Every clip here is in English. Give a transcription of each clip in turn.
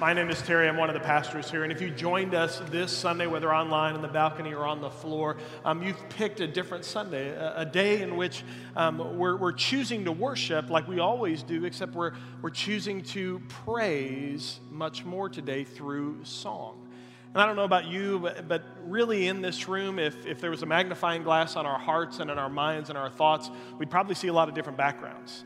My name is Terry. I'm one of the pastors here. And if you joined us this Sunday, whether online in the balcony or on the floor, um, you've picked a different Sunday, a, a day in which um, we're, we're choosing to worship like we always do, except we're, we're choosing to praise much more today through song. And I don't know about you, but, but really in this room, if, if there was a magnifying glass on our hearts and in our minds and our thoughts, we'd probably see a lot of different backgrounds.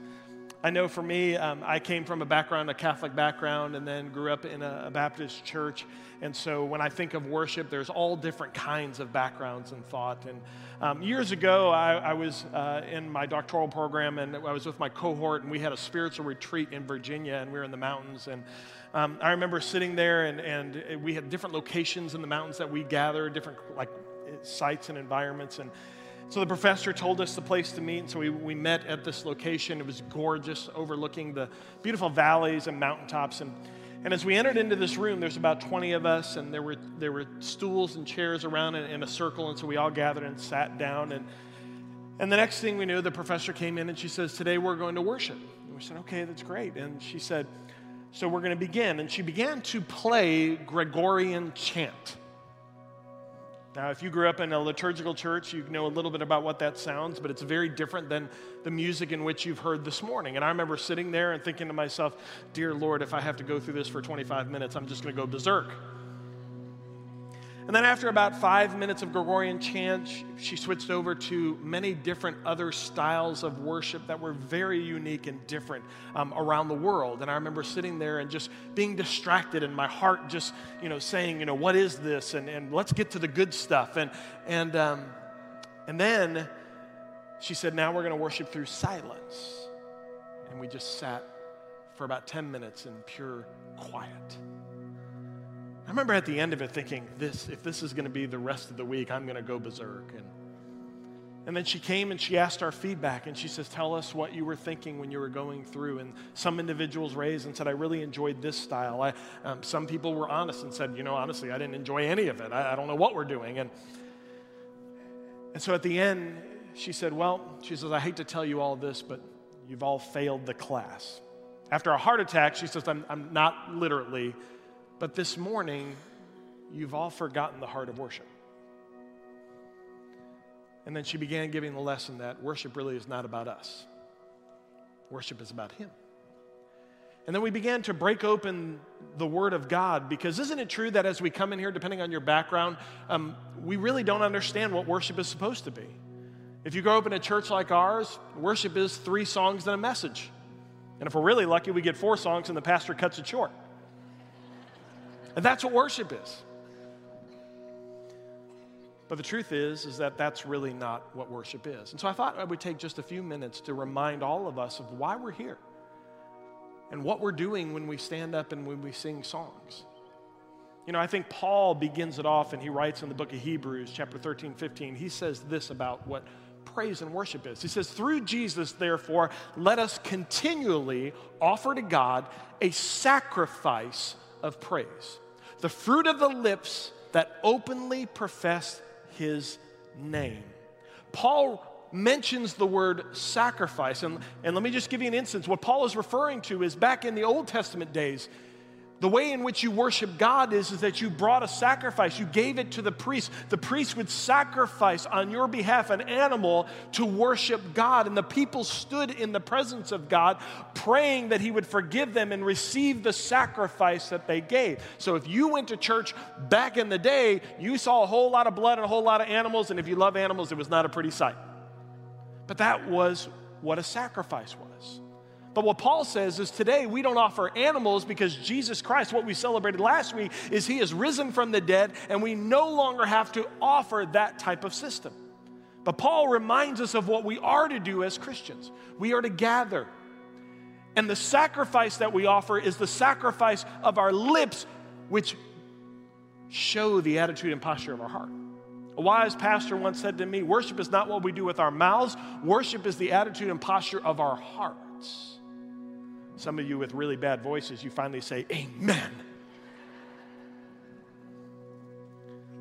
I know for me, um, I came from a background, a Catholic background, and then grew up in a, a, Baptist church. And so when I think of worship, there's all different kinds of backgrounds and thought. And um, years ago, I, I was uh, in my doctoral program, and I was with my cohort, and we had a spiritual retreat in Virginia, and we were in the mountains. And um, I remember sitting there, and, and we had different locations in the mountains that we gathered, different like sites and environments. And so the professor told us the place to meet, and so we, we met at this location. It was gorgeous, overlooking the beautiful valleys and mountaintops. And, and as we entered into this room, there's about 20 of us, and there were, there were stools and chairs around in, in a circle, and so we all gathered and sat down. And, and the next thing we knew, the professor came in and she says, Today we're going to worship. And we said, Okay, that's great. And she said, So we're going to begin. And she began to play Gregorian chant. Now, if you grew up in a liturgical church, you know a little bit about what that sounds, but it's very different than the music in which you've heard this morning. And I remember sitting there and thinking to myself, Dear Lord, if I have to go through this for 25 minutes, I'm just going to go berserk. And then, after about five minutes of Gregorian chant, she switched over to many different other styles of worship that were very unique and different um, around the world. And I remember sitting there and just being distracted, and my heart just, you know, saying, you know, what is this? And, and let's get to the good stuff. And, and, um, and then she said, now we're going to worship through silence. And we just sat for about 10 minutes in pure quiet. I remember at the end of it thinking, this, if this is going to be the rest of the week, I'm going to go berserk. And, and then she came and she asked our feedback and she says, Tell us what you were thinking when you were going through. And some individuals raised and said, I really enjoyed this style. I, um, some people were honest and said, You know, honestly, I didn't enjoy any of it. I, I don't know what we're doing. And, and so at the end, she said, Well, she says, I hate to tell you all this, but you've all failed the class. After a heart attack, she says, I'm, I'm not literally but this morning, you've all forgotten the heart of worship. And then she began giving the lesson that worship really is not about us, worship is about Him. And then we began to break open the Word of God because isn't it true that as we come in here, depending on your background, um, we really don't understand what worship is supposed to be? If you grow up in a church like ours, worship is three songs and a message. And if we're really lucky, we get four songs and the pastor cuts it short. And that's what worship is. But the truth is, is that that's really not what worship is. And so I thought I would take just a few minutes to remind all of us of why we're here and what we're doing when we stand up and when we sing songs. You know, I think Paul begins it off and he writes in the book of Hebrews, chapter 13, 15, he says this about what praise and worship is. He says, Through Jesus, therefore, let us continually offer to God a sacrifice of praise the fruit of the lips that openly profess his name. Paul mentions the word sacrifice. And, and let me just give you an instance. What Paul is referring to is back in the Old Testament days, the way in which you worship God is, is that you brought a sacrifice. You gave it to the priest. The priest would sacrifice on your behalf an animal to worship God. And the people stood in the presence of God, praying that He would forgive them and receive the sacrifice that they gave. So if you went to church back in the day, you saw a whole lot of blood and a whole lot of animals. And if you love animals, it was not a pretty sight. But that was what a sacrifice was. But what Paul says is today we don't offer animals because Jesus Christ, what we celebrated last week, is he has risen from the dead and we no longer have to offer that type of system. But Paul reminds us of what we are to do as Christians. We are to gather. And the sacrifice that we offer is the sacrifice of our lips, which show the attitude and posture of our heart. A wise pastor once said to me, Worship is not what we do with our mouths, worship is the attitude and posture of our hearts. Some of you with really bad voices, you finally say, Amen.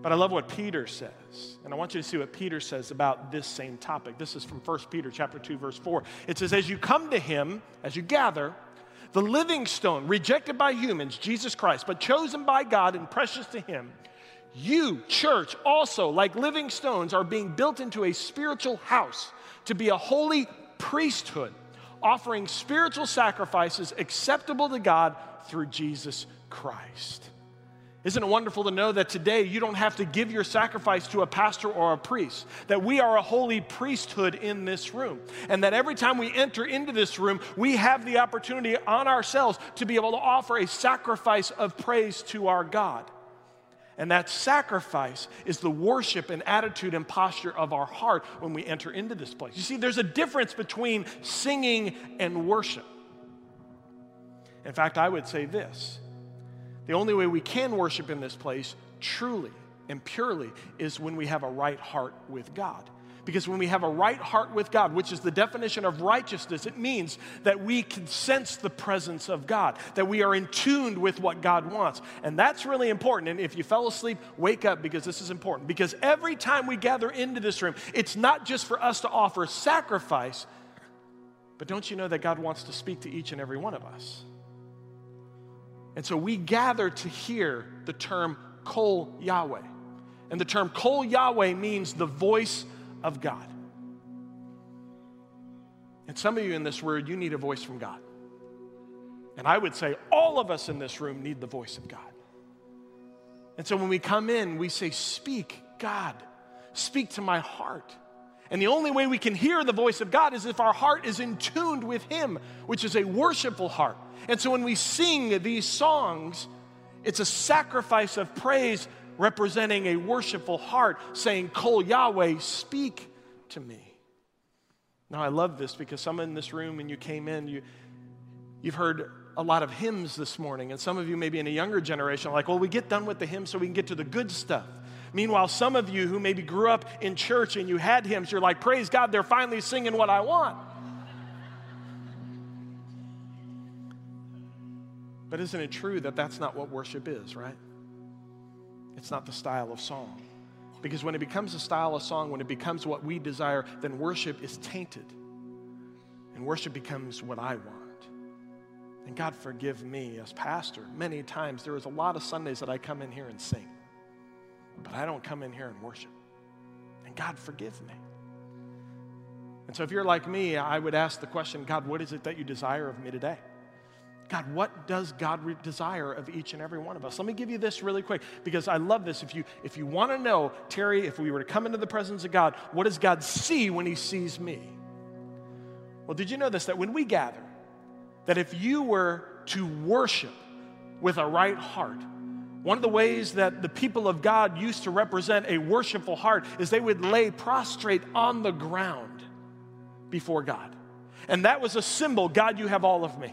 But I love what Peter says. And I want you to see what Peter says about this same topic. This is from 1 Peter chapter 2 verse 4. It says as you come to him, as you gather, the living stone rejected by humans, Jesus Christ, but chosen by God and precious to him, you, church, also like living stones are being built into a spiritual house to be a holy priesthood, offering spiritual sacrifices acceptable to God through Jesus Christ. Isn't it wonderful to know that today you don't have to give your sacrifice to a pastor or a priest? That we are a holy priesthood in this room. And that every time we enter into this room, we have the opportunity on ourselves to be able to offer a sacrifice of praise to our God. And that sacrifice is the worship and attitude and posture of our heart when we enter into this place. You see, there's a difference between singing and worship. In fact, I would say this the only way we can worship in this place truly and purely is when we have a right heart with God. Because when we have a right heart with God, which is the definition of righteousness, it means that we can sense the presence of God, that we are in tune with what God wants. And that's really important. And if you fell asleep, wake up because this is important. Because every time we gather into this room, it's not just for us to offer sacrifice, but don't you know that God wants to speak to each and every one of us? And so we gather to hear the term Kol Yahweh. And the term Kol Yahweh means the voice of God. And some of you in this room, you need a voice from God. And I would say all of us in this room need the voice of God. And so when we come in, we say, Speak, God, speak to my heart. And the only way we can hear the voice of God is if our heart is in tuned with Him, which is a worshipful heart. And so when we sing these songs, it's a sacrifice of praise representing a worshipful heart, saying, Kol Yahweh, speak to me. Now, I love this because some in this room, when you came in, you, you've heard a lot of hymns this morning. And some of you, maybe in a younger generation, are like, well, we get done with the hymns so we can get to the good stuff. Meanwhile, some of you who maybe grew up in church and you had hymns, you're like, praise God, they're finally singing what I want. But isn't it true that that's not what worship is, right? It's not the style of song. Because when it becomes a style of song, when it becomes what we desire, then worship is tainted. And worship becomes what I want. And God forgive me as pastor. Many times there is a lot of Sundays that I come in here and sing, but I don't come in here and worship. And God forgive me. And so if you're like me, I would ask the question God, what is it that you desire of me today? God, what does God re- desire of each and every one of us? Let me give you this really quick because I love this. If you if you want to know, Terry, if we were to come into the presence of God, what does God see when he sees me? Well, did you know this that when we gather, that if you were to worship with a right heart, one of the ways that the people of God used to represent a worshipful heart is they would lay prostrate on the ground before God. And that was a symbol God, you have all of me.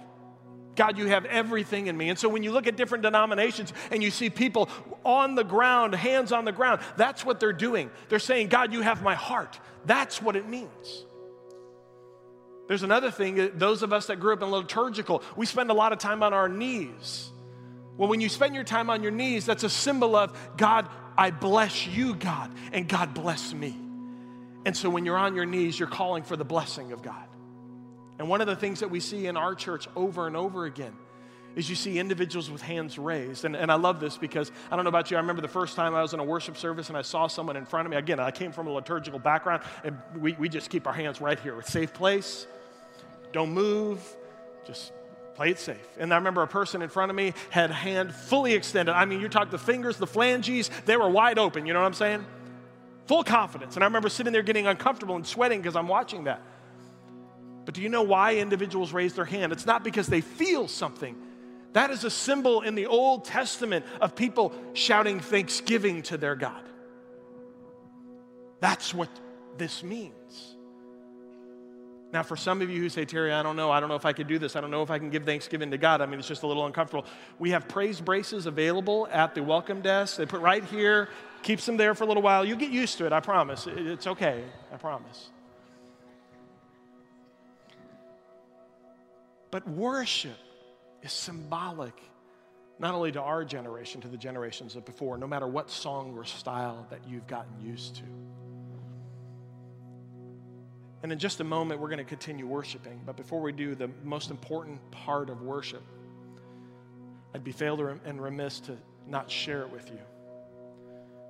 God, you have everything in me. And so when you look at different denominations and you see people on the ground, hands on the ground, that's what they're doing. They're saying, God, you have my heart. That's what it means. There's another thing, uh, those of us that grew up in liturgical, we spend a lot of time on our knees. Well, when you spend your time on your knees, that's a symbol of God, I bless you, God, and God bless me. And so when you're on your knees, you're calling for the blessing of God. And one of the things that we see in our church over and over again is you see individuals with hands raised. And, and I love this because I don't know about you, I remember the first time I was in a worship service and I saw someone in front of me. Again, I came from a liturgical background, and we, we just keep our hands right here. safe place, don't move, just play it safe. And I remember a person in front of me had hand fully extended. I mean, you talk the fingers, the phalanges, they were wide open, you know what I'm saying? Full confidence. And I remember sitting there getting uncomfortable and sweating because I'm watching that. But do you know why individuals raise their hand? It's not because they feel something. That is a symbol in the Old Testament of people shouting thanksgiving to their God. That's what this means. Now, for some of you who say, Terry, I don't know, I don't know if I can do this, I don't know if I can give thanksgiving to God, I mean, it's just a little uncomfortable. We have praise braces available at the welcome desk. They put right here, keeps them there for a little while. You get used to it, I promise. It's okay, I promise. But worship is symbolic not only to our generation, to the generations of before, no matter what song or style that you've gotten used to. And in just a moment, we're going to continue worshiping. But before we do, the most important part of worship, I'd be failed and remiss to not share it with you.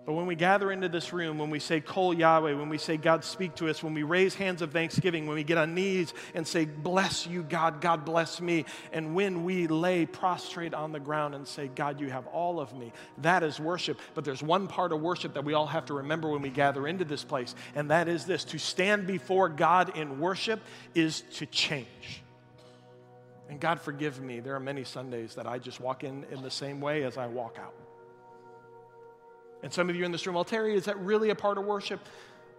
But when we gather into this room, when we say, Kol Yahweh, when we say, God, speak to us, when we raise hands of thanksgiving, when we get on knees and say, Bless you, God, God bless me, and when we lay prostrate on the ground and say, God, you have all of me, that is worship. But there's one part of worship that we all have to remember when we gather into this place, and that is this to stand before God in worship is to change. And God, forgive me, there are many Sundays that I just walk in in the same way as I walk out. And some of you in this room, well, Terry, is that really a part of worship?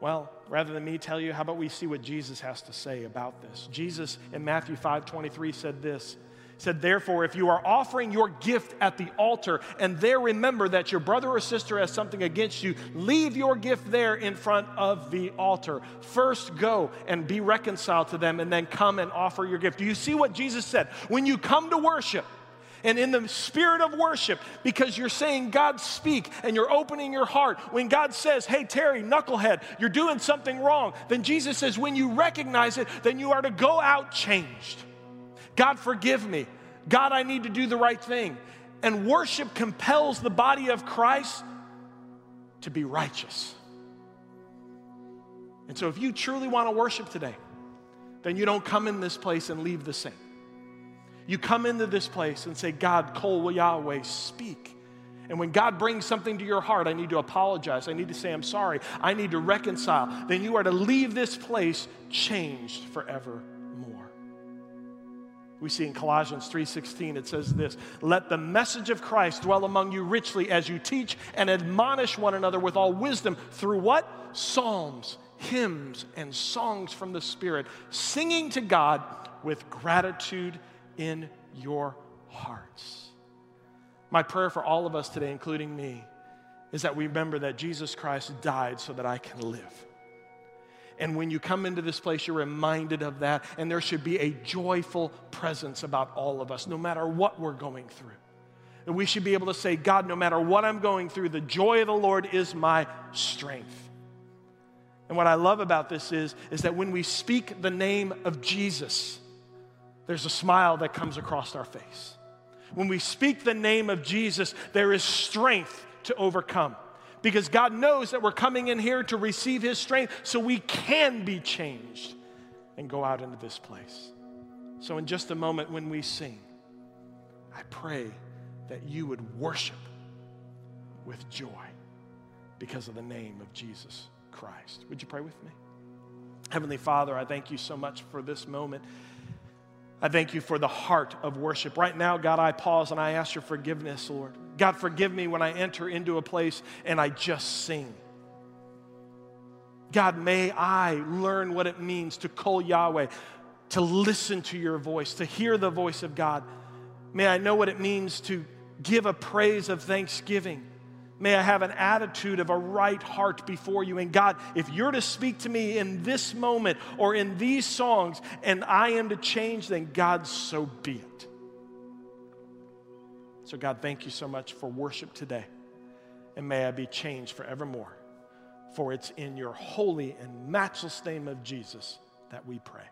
Well, rather than me tell you, how about we see what Jesus has to say about this? Jesus in Matthew 5 23 said this. Said, Therefore, if you are offering your gift at the altar and there remember that your brother or sister has something against you, leave your gift there in front of the altar. First go and be reconciled to them and then come and offer your gift. Do you see what Jesus said? When you come to worship, and in the spirit of worship because you're saying, God, speak, and you're opening your heart. When God says, Hey, Terry, knucklehead, you're doing something wrong, then Jesus says, When you recognize it, then you are to go out changed. God, forgive me. God, I need to do the right thing. And worship compels the body of Christ to be righteous. And so, if you truly want to worship today, then you don't come in this place and leave the same. You come into this place and say, God, Kol Yahweh, speak. And when God brings something to your heart, I need to apologize. I need to say, I'm sorry. I need to reconcile. Then you are to leave this place changed forevermore. We see in Colossians 3:16 it says this, "Let the message of Christ dwell among you richly as you teach and admonish one another with all wisdom through what? Psalms, hymns and songs from the Spirit, singing to God with gratitude in your hearts. My prayer for all of us today, including me, is that we remember that Jesus Christ died so that I can live. And when you come into this place, you're reminded of that, and there should be a joyful presence about all of us, no matter what we're going through. And we should be able to say, God, no matter what I'm going through, the joy of the Lord is my strength. And what I love about this is, is that when we speak the name of Jesus, there's a smile that comes across our face. When we speak the name of Jesus, there is strength to overcome because God knows that we're coming in here to receive His strength so we can be changed and go out into this place. So, in just a moment when we sing, I pray that you would worship with joy because of the name of Jesus Christ. Would you pray with me? Heavenly Father, I thank you so much for this moment. I thank you for the heart of worship. Right now, God, I pause and I ask your forgiveness, Lord. God, forgive me when I enter into a place and I just sing. God, may I learn what it means to Kol Yahweh, to listen to your voice, to hear the voice of God. May I know what it means to give a praise of thanksgiving. May I have an attitude of a right heart before you. And God, if you're to speak to me in this moment or in these songs and I am to change, then God, so be it. So, God, thank you so much for worship today. And may I be changed forevermore. For it's in your holy and matchless name of Jesus that we pray.